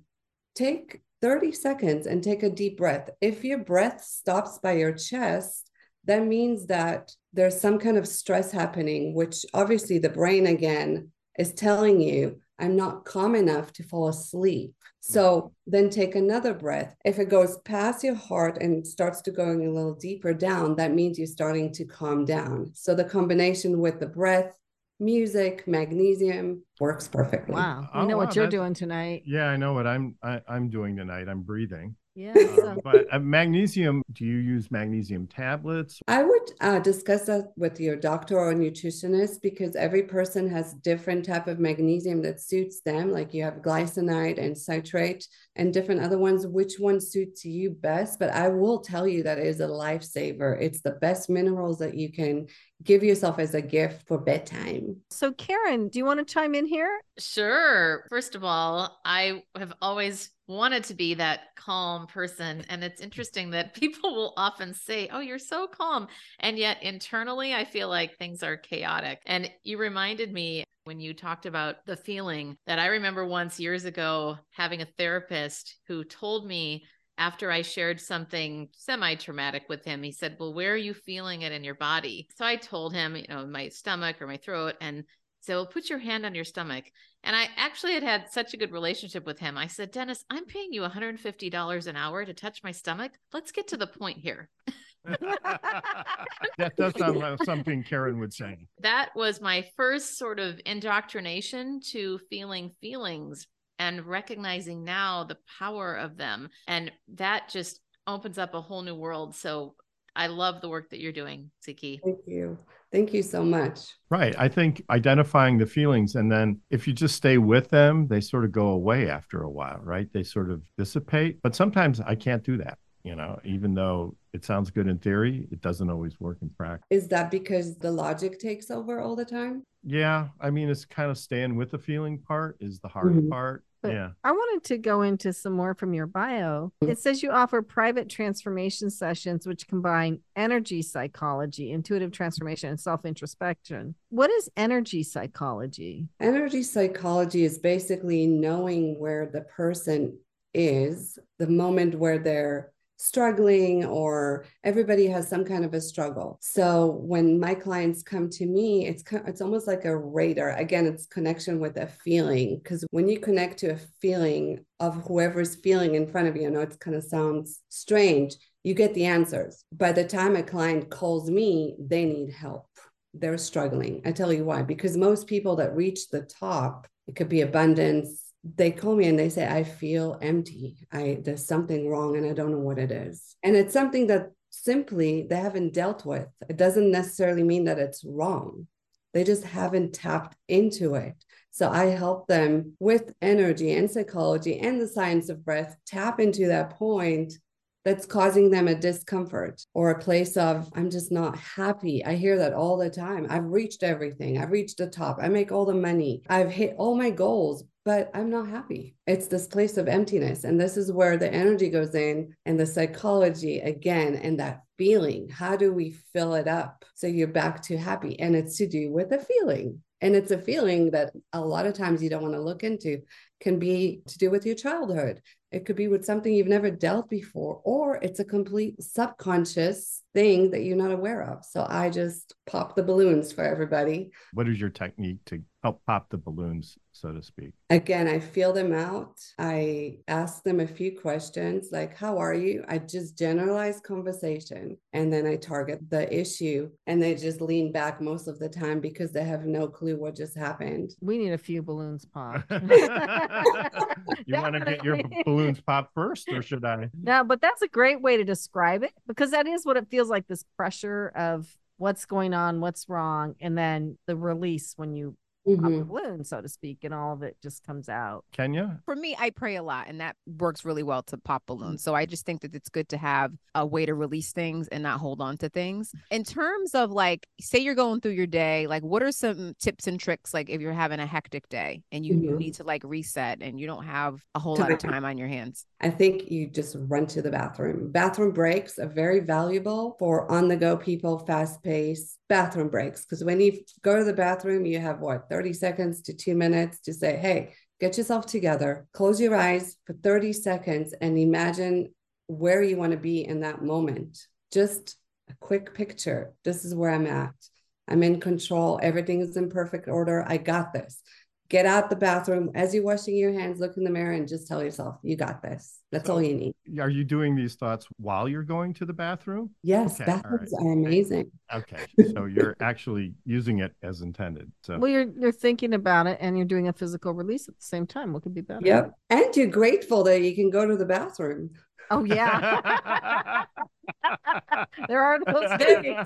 take 30 seconds and take a deep breath. If your breath stops by your chest, that means that there's some kind of stress happening, which obviously the brain again is telling you, I'm not calm enough to fall asleep. Mm. So then take another breath. If it goes past your heart and starts to going a little deeper down, that means you're starting to calm down. So the combination with the breath, music, magnesium works perfectly. Wow. You oh, know wow, what you're doing tonight. Yeah, I know what I'm I, am i am doing tonight. I'm breathing. Yeah. Um, but uh, magnesium, do you use magnesium tablets? I would uh, discuss that with your doctor or nutritionist because every person has different type of magnesium that suits them. Like you have glycinate and citrate and different other ones. Which one suits you best? But I will tell you that it is a lifesaver. It's the best minerals that you can give yourself as a gift for bedtime. So, Karen, do you want to chime in here? Sure. First of all, I have always wanted to be that calm person. And it's interesting that people will often say, Oh, you're so calm. And yet internally, I feel like things are chaotic. And you reminded me when you talked about the feeling that I remember once years ago having a therapist who told me after I shared something semi traumatic with him, he said, Well, where are you feeling it in your body? So I told him, you know, my stomach or my throat. And so well, put your hand on your stomach. And I actually had had such a good relationship with him. I said, Dennis, I'm paying you $150 an hour to touch my stomach. Let's get to the point here. that does sound like something Karen would say. That was my first sort of indoctrination to feeling feelings and recognizing now the power of them. And that just opens up a whole new world. So I love the work that you're doing, Tsikki. Thank you. Thank you so much. Right. I think identifying the feelings and then if you just stay with them, they sort of go away after a while, right? They sort of dissipate. But sometimes I can't do that, you know, even though it sounds good in theory, it doesn't always work in practice. Is that because the logic takes over all the time? Yeah. I mean, it's kind of staying with the feeling part is the hard mm-hmm. part. But yeah. I wanted to go into some more from your bio. Mm. It says you offer private transformation sessions which combine energy psychology, intuitive transformation, and self introspection. What is energy psychology? Energy psychology is basically knowing where the person is, the moment where they're struggling or everybody has some kind of a struggle. So when my clients come to me, it's it's almost like a radar. Again, it's connection with a feeling because when you connect to a feeling of whoever's feeling in front of you, I know it kind of sounds strange, you get the answers. By the time a client calls me, they need help. They're struggling. I tell you why, because most people that reach the top, it could be abundance, they call me and they say i feel empty. I there's something wrong and i don't know what it is. And it's something that simply they haven't dealt with. It doesn't necessarily mean that it's wrong. They just haven't tapped into it. So i help them with energy and psychology and the science of breath tap into that point that's causing them a discomfort or a place of i'm just not happy i hear that all the time i've reached everything i've reached the top i make all the money i've hit all my goals but I'm not happy. It's this place of emptiness. And this is where the energy goes in and the psychology again, and that feeling. How do we fill it up so you're back to happy? And it's to do with a feeling. And it's a feeling that a lot of times you don't want to look into, can be to do with your childhood. It could be with something you've never dealt before, or it's a complete subconscious thing that you're not aware of. So I just pop the balloons for everybody. What is your technique to help pop the balloons, so to speak? Again, I feel them out. I ask them a few questions like, How are you? I just generalize conversation and then I target the issue and they just lean back most of the time because they have no clue what just happened. We need a few balloons popped. you want to get your balloons popped first, or should I? No, but that's a great way to describe it because that is what it feels like this pressure of what's going on, what's wrong, and then the release when you mm-hmm. pop the balloon, so to speak, and all of it just comes out. Kenya? For me, I pray a lot, and that works really well to pop balloons. So I just think that it's good to have a way to release things and not hold on to things. In terms of like, say you're going through your day, like, what are some tips and tricks, like if you're having a hectic day and you, mm-hmm. you need to like reset and you don't have a whole lot of time on your hands? I think you just run to the bathroom. Bathroom breaks are very valuable for on the go people, fast pace bathroom breaks. Because when you go to the bathroom, you have what, 30 seconds to two minutes to say, hey, get yourself together, close your eyes for 30 seconds and imagine where you want to be in that moment. Just a quick picture. This is where I'm at. I'm in control. Everything is in perfect order. I got this get out the bathroom as you're washing your hands look in the mirror and just tell yourself you got this. That's so, all you need. are you doing these thoughts while you're going to the bathroom? Yes okay, bathrooms right. are amazing. Okay so you're actually using it as intended so. Well you're you're thinking about it and you're doing a physical release at the same time. What could be better? Yep and you're grateful that you can go to the bathroom oh yeah. There are those days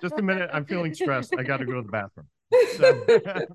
just a minute. I'm feeling stressed. I got to go to the bathroom.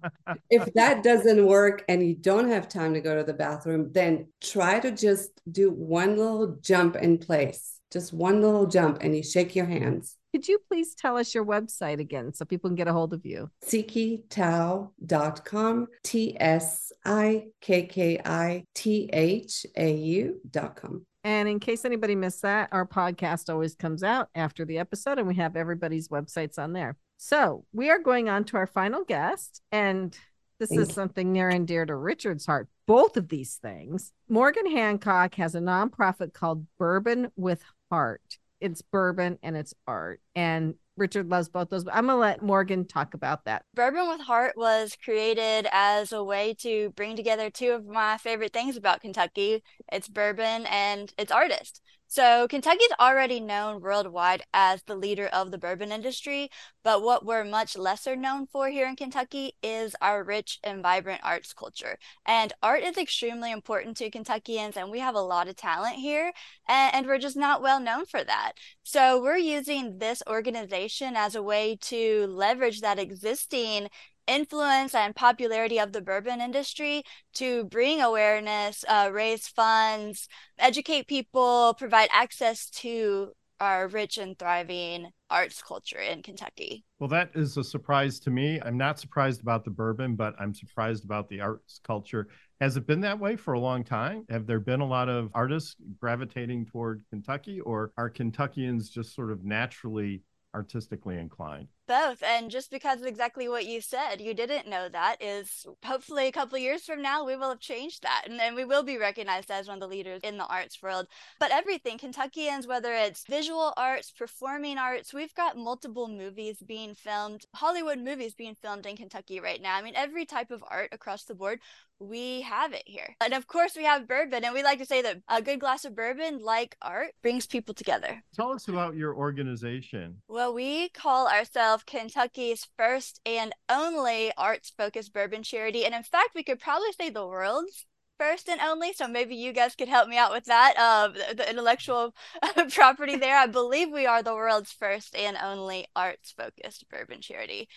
If that doesn't work and you don't have time to go to the bathroom, then try to just do one little jump in place, just one little jump, and you shake your hands. Could you please tell us your website again so people can get a hold of you? TsikkiThau.com, T S I K K I T H A U.com. And in case anybody missed that, our podcast always comes out after the episode, and we have everybody's websites on there. So we are going on to our final guest, and this Thank is you. something near and dear to Richard's heart. Both of these things. Morgan Hancock has a nonprofit called Bourbon with Heart. It's bourbon and it's art. And Richard loves both those. But I'm going to let Morgan talk about that. Bourbon with Heart was created as a way to bring together two of my favorite things about Kentucky it's bourbon and its artist. So Kentucky's already known worldwide as the leader of the bourbon industry, but what we're much lesser known for here in Kentucky is our rich and vibrant arts culture. And art is extremely important to Kentuckians, and we have a lot of talent here, and, and we're just not well known for that. So we're using this organization as a way to leverage that existing influence and popularity of the bourbon industry to bring awareness, uh, raise funds, educate people, provide access to our rich and thriving arts culture in Kentucky. Well, that is a surprise to me. I'm not surprised about the bourbon, but I'm surprised about the arts culture. Has it been that way for a long time? Have there been a lot of artists gravitating toward Kentucky, or are Kentuckians just sort of naturally artistically inclined? Both. And just because of exactly what you said, you didn't know that is hopefully a couple years from now, we will have changed that. And then we will be recognized as one of the leaders in the arts world. But everything, Kentuckians, whether it's visual arts, performing arts, we've got multiple movies being filmed, Hollywood movies being filmed in Kentucky right now. I mean, every type of art across the board, we have it here. And of course, we have bourbon. And we like to say that a good glass of bourbon, like art, brings people together. Tell us about your organization. Well, we call ourselves Kentucky's first and only arts focused bourbon charity. And in fact, we could probably say the world's first and only. So maybe you guys could help me out with that. Uh, the, the intellectual property there. I believe we are the world's first and only arts focused bourbon charity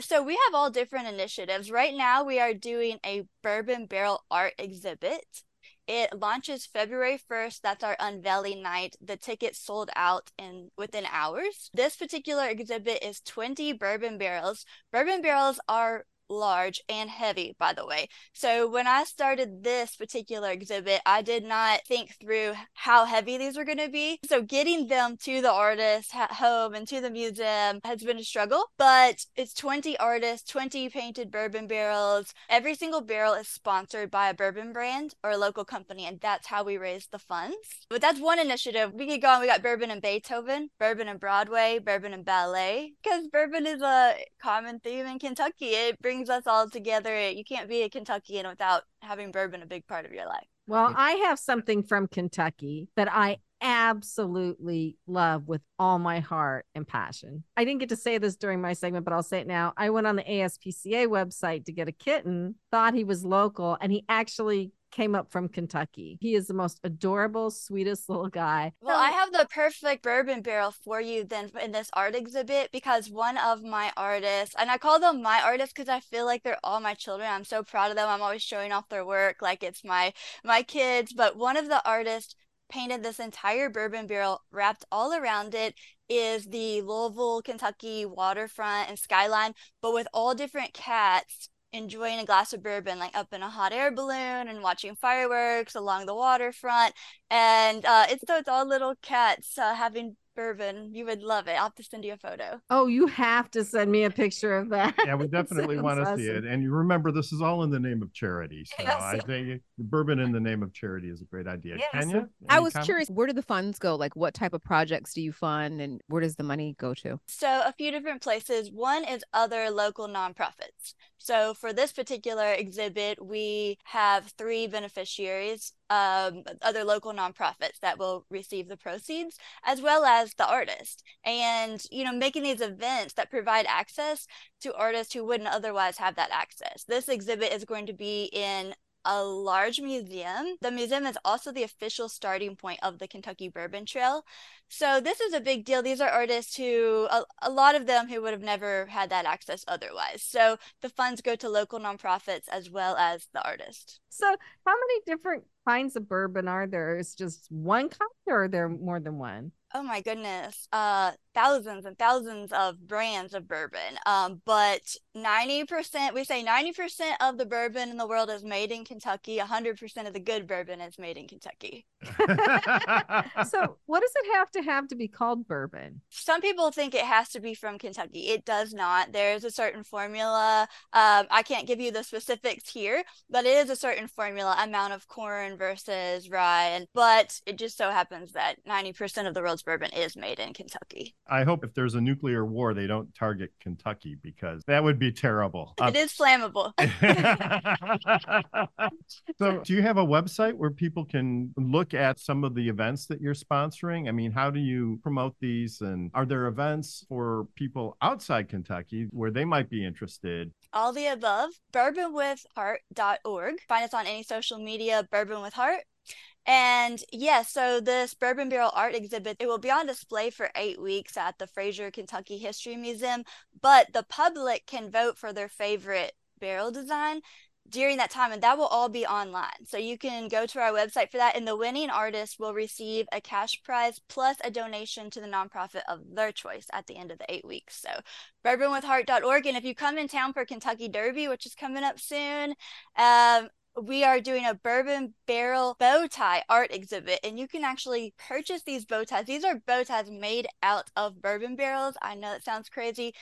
so we have all different initiatives. Right now, we are doing a bourbon barrel art exhibit. It launches February 1st. That's our unveiling night. The tickets sold out in within hours. This particular exhibit is 20 bourbon barrels. Bourbon barrels are large and heavy, by the way. So when I started this particular exhibit, I did not think through how heavy these were going to be. So getting them to the artist at home and to the museum has been a struggle, but it's 20 artists, 20 painted bourbon barrels. Every single barrel is sponsored by a bourbon brand or a local company, and that's how we raise the funds. But that's one initiative. We could go on. We got bourbon and Beethoven, bourbon and Broadway, bourbon and ballet, because bourbon is a common theme in Kentucky. It brings brings us all together. You can't be a Kentuckian without having bourbon a big part of your life. Well, I have something from Kentucky that I absolutely love with all my heart and passion. I didn't get to say this during my segment, but I'll say it now. I went on the ASPCA website to get a kitten, thought he was local, and he actually came up from Kentucky. He is the most adorable, sweetest little guy. Well, I have the perfect bourbon barrel for you then in this art exhibit because one of my artists, and I call them my artists because I feel like they're all my children. I'm so proud of them. I'm always showing off their work like it's my my kids. But one of the artists painted this entire bourbon barrel wrapped all around it is the Louisville, Kentucky waterfront and skyline, but with all different cats enjoying a glass of bourbon, like up in a hot air balloon and watching fireworks along the waterfront. And uh, it's it's all little cats uh, having bourbon. You would love it. I'll have to send you a photo. Oh, you have to send me a picture of that. Yeah, we definitely want to awesome. see it. And you remember, this is all in the name of charity. So yes. I think bourbon in the name of charity is a great idea. Yes. Kenya? I was comments? curious, where do the funds go? Like, what type of projects do you fund and where does the money go to? So, a few different places. One is other local nonprofits. So, for this particular exhibit, we have three beneficiaries um, other local nonprofits that will receive the proceeds, as well as the artist. And, you know, making these events that provide access to artists who wouldn't otherwise have that access. This exhibit is going to be in a large museum. The museum is also the official starting point of the Kentucky Bourbon Trail. So this is a big deal. These are artists who, a, a lot of them who would have never had that access otherwise. So the funds go to local nonprofits as well as the artist. So how many different kinds of bourbon are there? Is just one kind or are there more than one? oh my goodness, uh, thousands and thousands of brands of bourbon. Um, but 90%, we say 90% of the bourbon in the world is made in Kentucky. 100% of the good bourbon is made in Kentucky. so, what does it have to have to be called bourbon? Some people think it has to be from Kentucky. It does not. There's a certain formula. Um, I can't give you the specifics here, but it is a certain formula amount of corn versus rye. And, but it just so happens that 90% of the world's bourbon is made in Kentucky. I hope if there's a nuclear war, they don't target Kentucky because that would be terrible. It um, is flammable. so, do you have a website where people can look at some of the events that you're sponsoring? I mean, how do you promote these? And are there events for people outside Kentucky where they might be interested? All the above. Bourbonwithheart.org. Find us on any social media, Bourbon with Heart. And yes, yeah, so this bourbon barrel art exhibit, it will be on display for eight weeks at the Frazier Kentucky History Museum, but the public can vote for their favorite barrel design during that time and that will all be online. So you can go to our website for that and the winning artist will receive a cash prize plus a donation to the nonprofit of their choice at the end of the eight weeks. So bourbonwithheart.org and if you come in town for kentucky derby which is coming up soon um, we are doing a bourbon barrel bow tie art exhibit and you can actually purchase these bow ties. These are bow ties made out of bourbon barrels. I know it sounds crazy.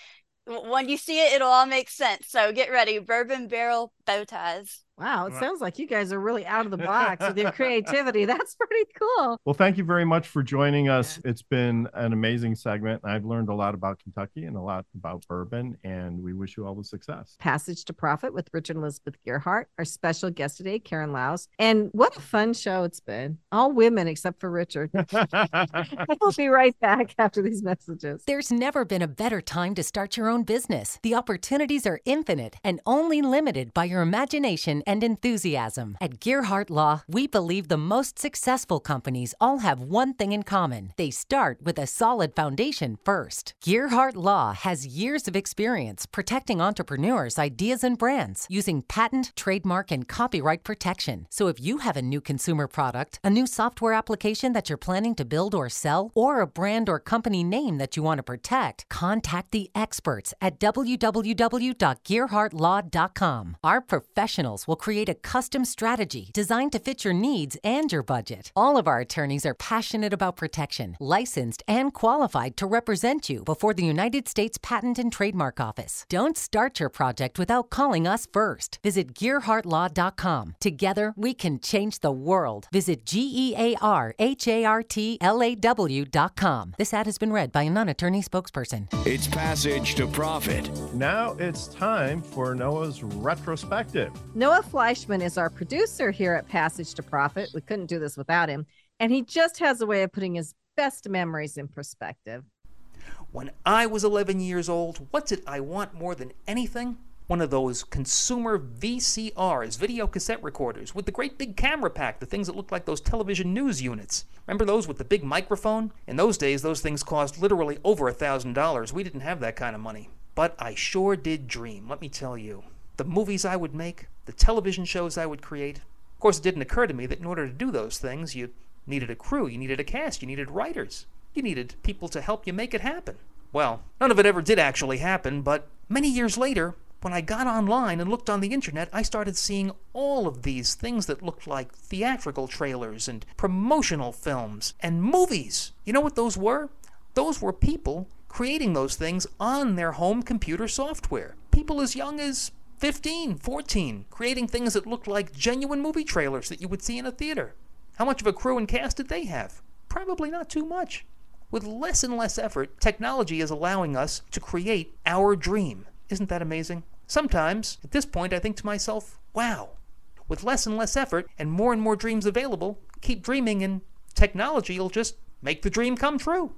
When you see it it'll all make sense. So get ready bourbon barrel bow ties Wow, it sounds like you guys are really out of the box with your creativity. That's pretty cool. Well, thank you very much for joining us. It's been an amazing segment. I've learned a lot about Kentucky and a lot about bourbon, and we wish you all the success. Passage to Profit with Richard and Elizabeth Gearhart, our special guest today, Karen Laos. And what a fun show it's been. All women except for Richard. we'll be right back after these messages. There's never been a better time to start your own business. The opportunities are infinite and only limited by your imagination and enthusiasm. At Gearhart Law, we believe the most successful companies all have one thing in common they start with a solid foundation first. Gearhart Law has years of experience protecting entrepreneurs' ideas and brands using patent, trademark, and copyright protection. So if you have a new consumer product, a new software application that you're planning to build or sell, or a brand or company name that you want to protect, contact the experts at www.gearhartlaw.com. Our professionals will will create a custom strategy designed to fit your needs and your budget. All of our attorneys are passionate about protection, licensed, and qualified to represent you before the United States Patent and Trademark Office. Don't start your project without calling us first. Visit GearhartLaw.com. Together, we can change the world. Visit G E A R H A R T L A W.com. This ad has been read by a non attorney spokesperson. It's Passage to Profit. Now it's time for Noah's retrospective. Noah Fleischman is our producer here at Passage to Profit. We couldn't do this without him. And he just has a way of putting his best memories in perspective. When I was 11 years old, what did I want more than anything? One of those consumer VCRs, video cassette recorders, with the great big camera pack, the things that looked like those television news units. Remember those with the big microphone? In those days, those things cost literally over a $1,000. We didn't have that kind of money. But I sure did dream, let me tell you the movies I would make, the television shows I would create. Of course, it didn't occur to me that in order to do those things, you needed a crew, you needed a cast, you needed writers, you needed people to help you make it happen. Well, none of it ever did actually happen, but many years later, when I got online and looked on the internet, I started seeing all of these things that looked like theatrical trailers and promotional films and movies. You know what those were? those were people creating those things on their home computer software. People as young as 15, 14, creating things that looked like genuine movie trailers that you would see in a theater. How much of a crew and cast did they have? Probably not too much. With less and less effort, technology is allowing us to create our dream. Isn't that amazing? Sometimes, at this point, I think to myself, wow, with less and less effort and more and more dreams available, keep dreaming and technology will just make the dream come true.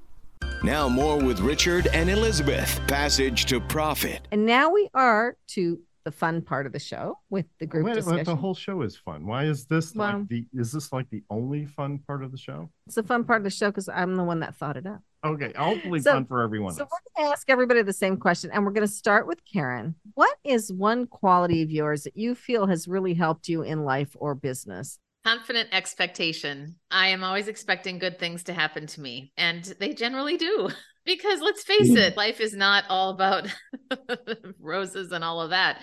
Now, more with Richard and Elizabeth. Passage to Profit. And now we are to the fun part of the show with the group Wait, discussion. the whole show is fun. Why is this Well- like the is this like the only fun part of the show? It's the fun part of the show because I'm the one that thought it up. Okay, hopefully So- fun for everyone So else. we're going to ask everybody the same question, and we're going to start with Karen. What is one quality of yours that you feel has really helped you in life or business? Confident expectation. I am always expecting good things to happen to me, and they generally do. Because let's face hmm. it, life is not all about roses and all of that.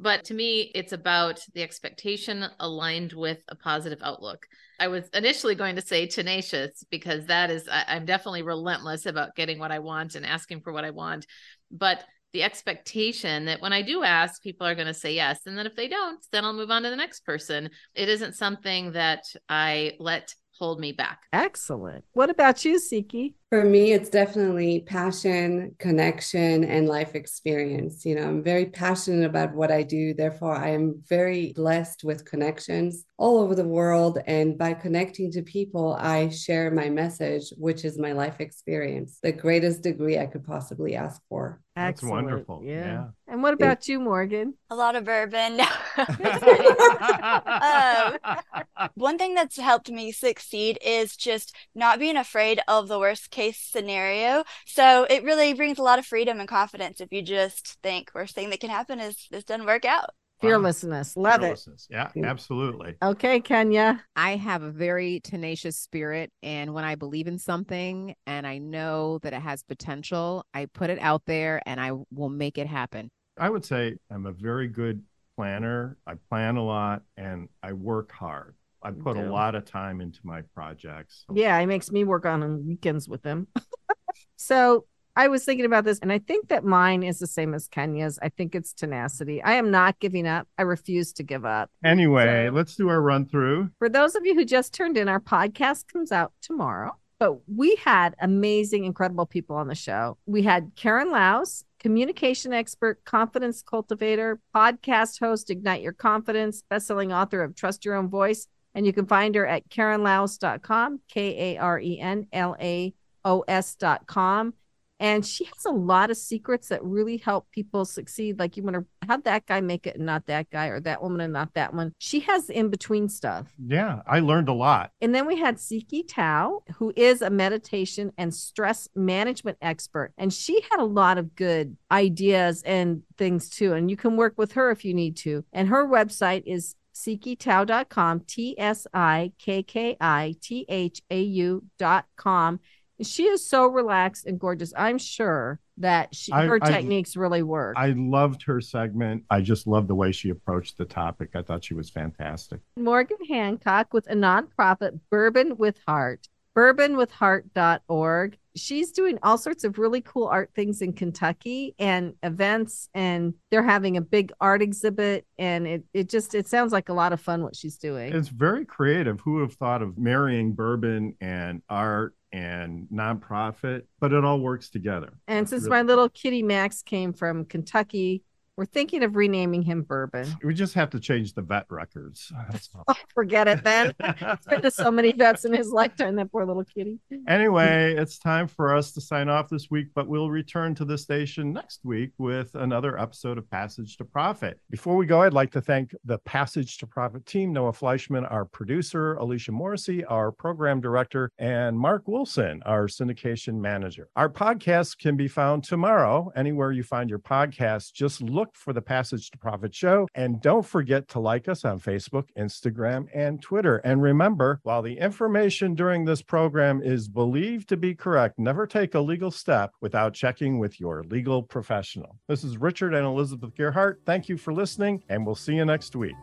But to me, it's about the expectation aligned with a positive outlook. I was initially going to say tenacious because that is, I, I'm definitely relentless about getting what I want and asking for what I want. But the expectation that when I do ask, people are going to say yes. And then if they don't, then I'll move on to the next person. It isn't something that I let hold me back. Excellent. What about you, Tsikki? For me, it's definitely passion, connection, and life experience. You know, I'm very passionate about what I do. Therefore, I am very blessed with connections all over the world. And by connecting to people, I share my message, which is my life experience, the greatest degree I could possibly ask for. That's Excellent. wonderful. Yeah. And what about you, Morgan? A lot of bourbon. um, one thing that's helped me succeed is just not being afraid of the worst case scenario. So it really brings a lot of freedom and confidence if you just think worst thing that can happen is this doesn't work out. Fearlessness. Love Fearlessness. Yeah, absolutely. Okay, Kenya. I have a very tenacious spirit. And when I believe in something and I know that it has potential, I put it out there and I will make it happen. I would say I'm a very good planner. I plan a lot and I work hard. I put a lot of time into my projects. Yeah, it makes me work on on weekends with him. so I was thinking about this, and I think that mine is the same as Kenya's. I think it's tenacity. I am not giving up. I refuse to give up. Anyway, So- let's do our run through. For those of you who just turned in, our podcast comes out tomorrow. But we had amazing, incredible people on the show. We had Karen Laos, communication expert, confidence cultivator, podcast host, Ignite Your Confidence, bestselling author of Trust Your Own Voice. And you can find her at KarenLaos.com, K A R E N L A O S.com. And she has a lot of secrets that really help people succeed. Like you want to have that guy make it and not that guy, or that woman and not that one. She has in between stuff. Yeah, I learned a lot. And then we had Tsikki Thau, who is a meditation and stress management expert. And she had a lot of good ideas and things too. And you can work with her if you need to. And her website is TsikkiThau.com, T S I K K I T H A U.com. She is so relaxed and gorgeous. I'm sure that she, her I- techniques really work. I loved her segment. I just loved the way she approached the topic. I thought she was fantastic. Morgan Hancock with a nonprofit, Bourbon with Heart, bourbonwithheart.org. She's doing all sorts of really cool art things in Kentucky and events, and they're having a big art exhibit. And it, it just it sounds like a lot of fun what she's doing. It's very creative. Who would have thought of marrying bourbon and art and nonprofit? But it all works together. and That's since really- my little kitty Max came from Kentucky, we're thinking of renaming him Bourbon. we just have to change the vet records. Oh, forget it then. He's been to so many vets in his lifetime, that poor little kitty. anyway, it's time for us to sign off this week, but we'll return to the station next week with another episode of Passage to Profit. Before we go, I'd like to thank the Passage to Profit team Noah Fleischman, our producer, Alicia Morrissey, our program director, and Mark Wilson, our syndication manager. Our podcast can be found tomorrow anywhere you find your podcast. Just look for the Passage to Profit show. And don't forget to like us on Facebook, Instagram, and Twitter. And remember, while the information during this program is believed to be correct, never take a legal step without checking with your legal professional. This is Richard and Elizabeth Gearhart. Thank you for listening, and we'll see you next week.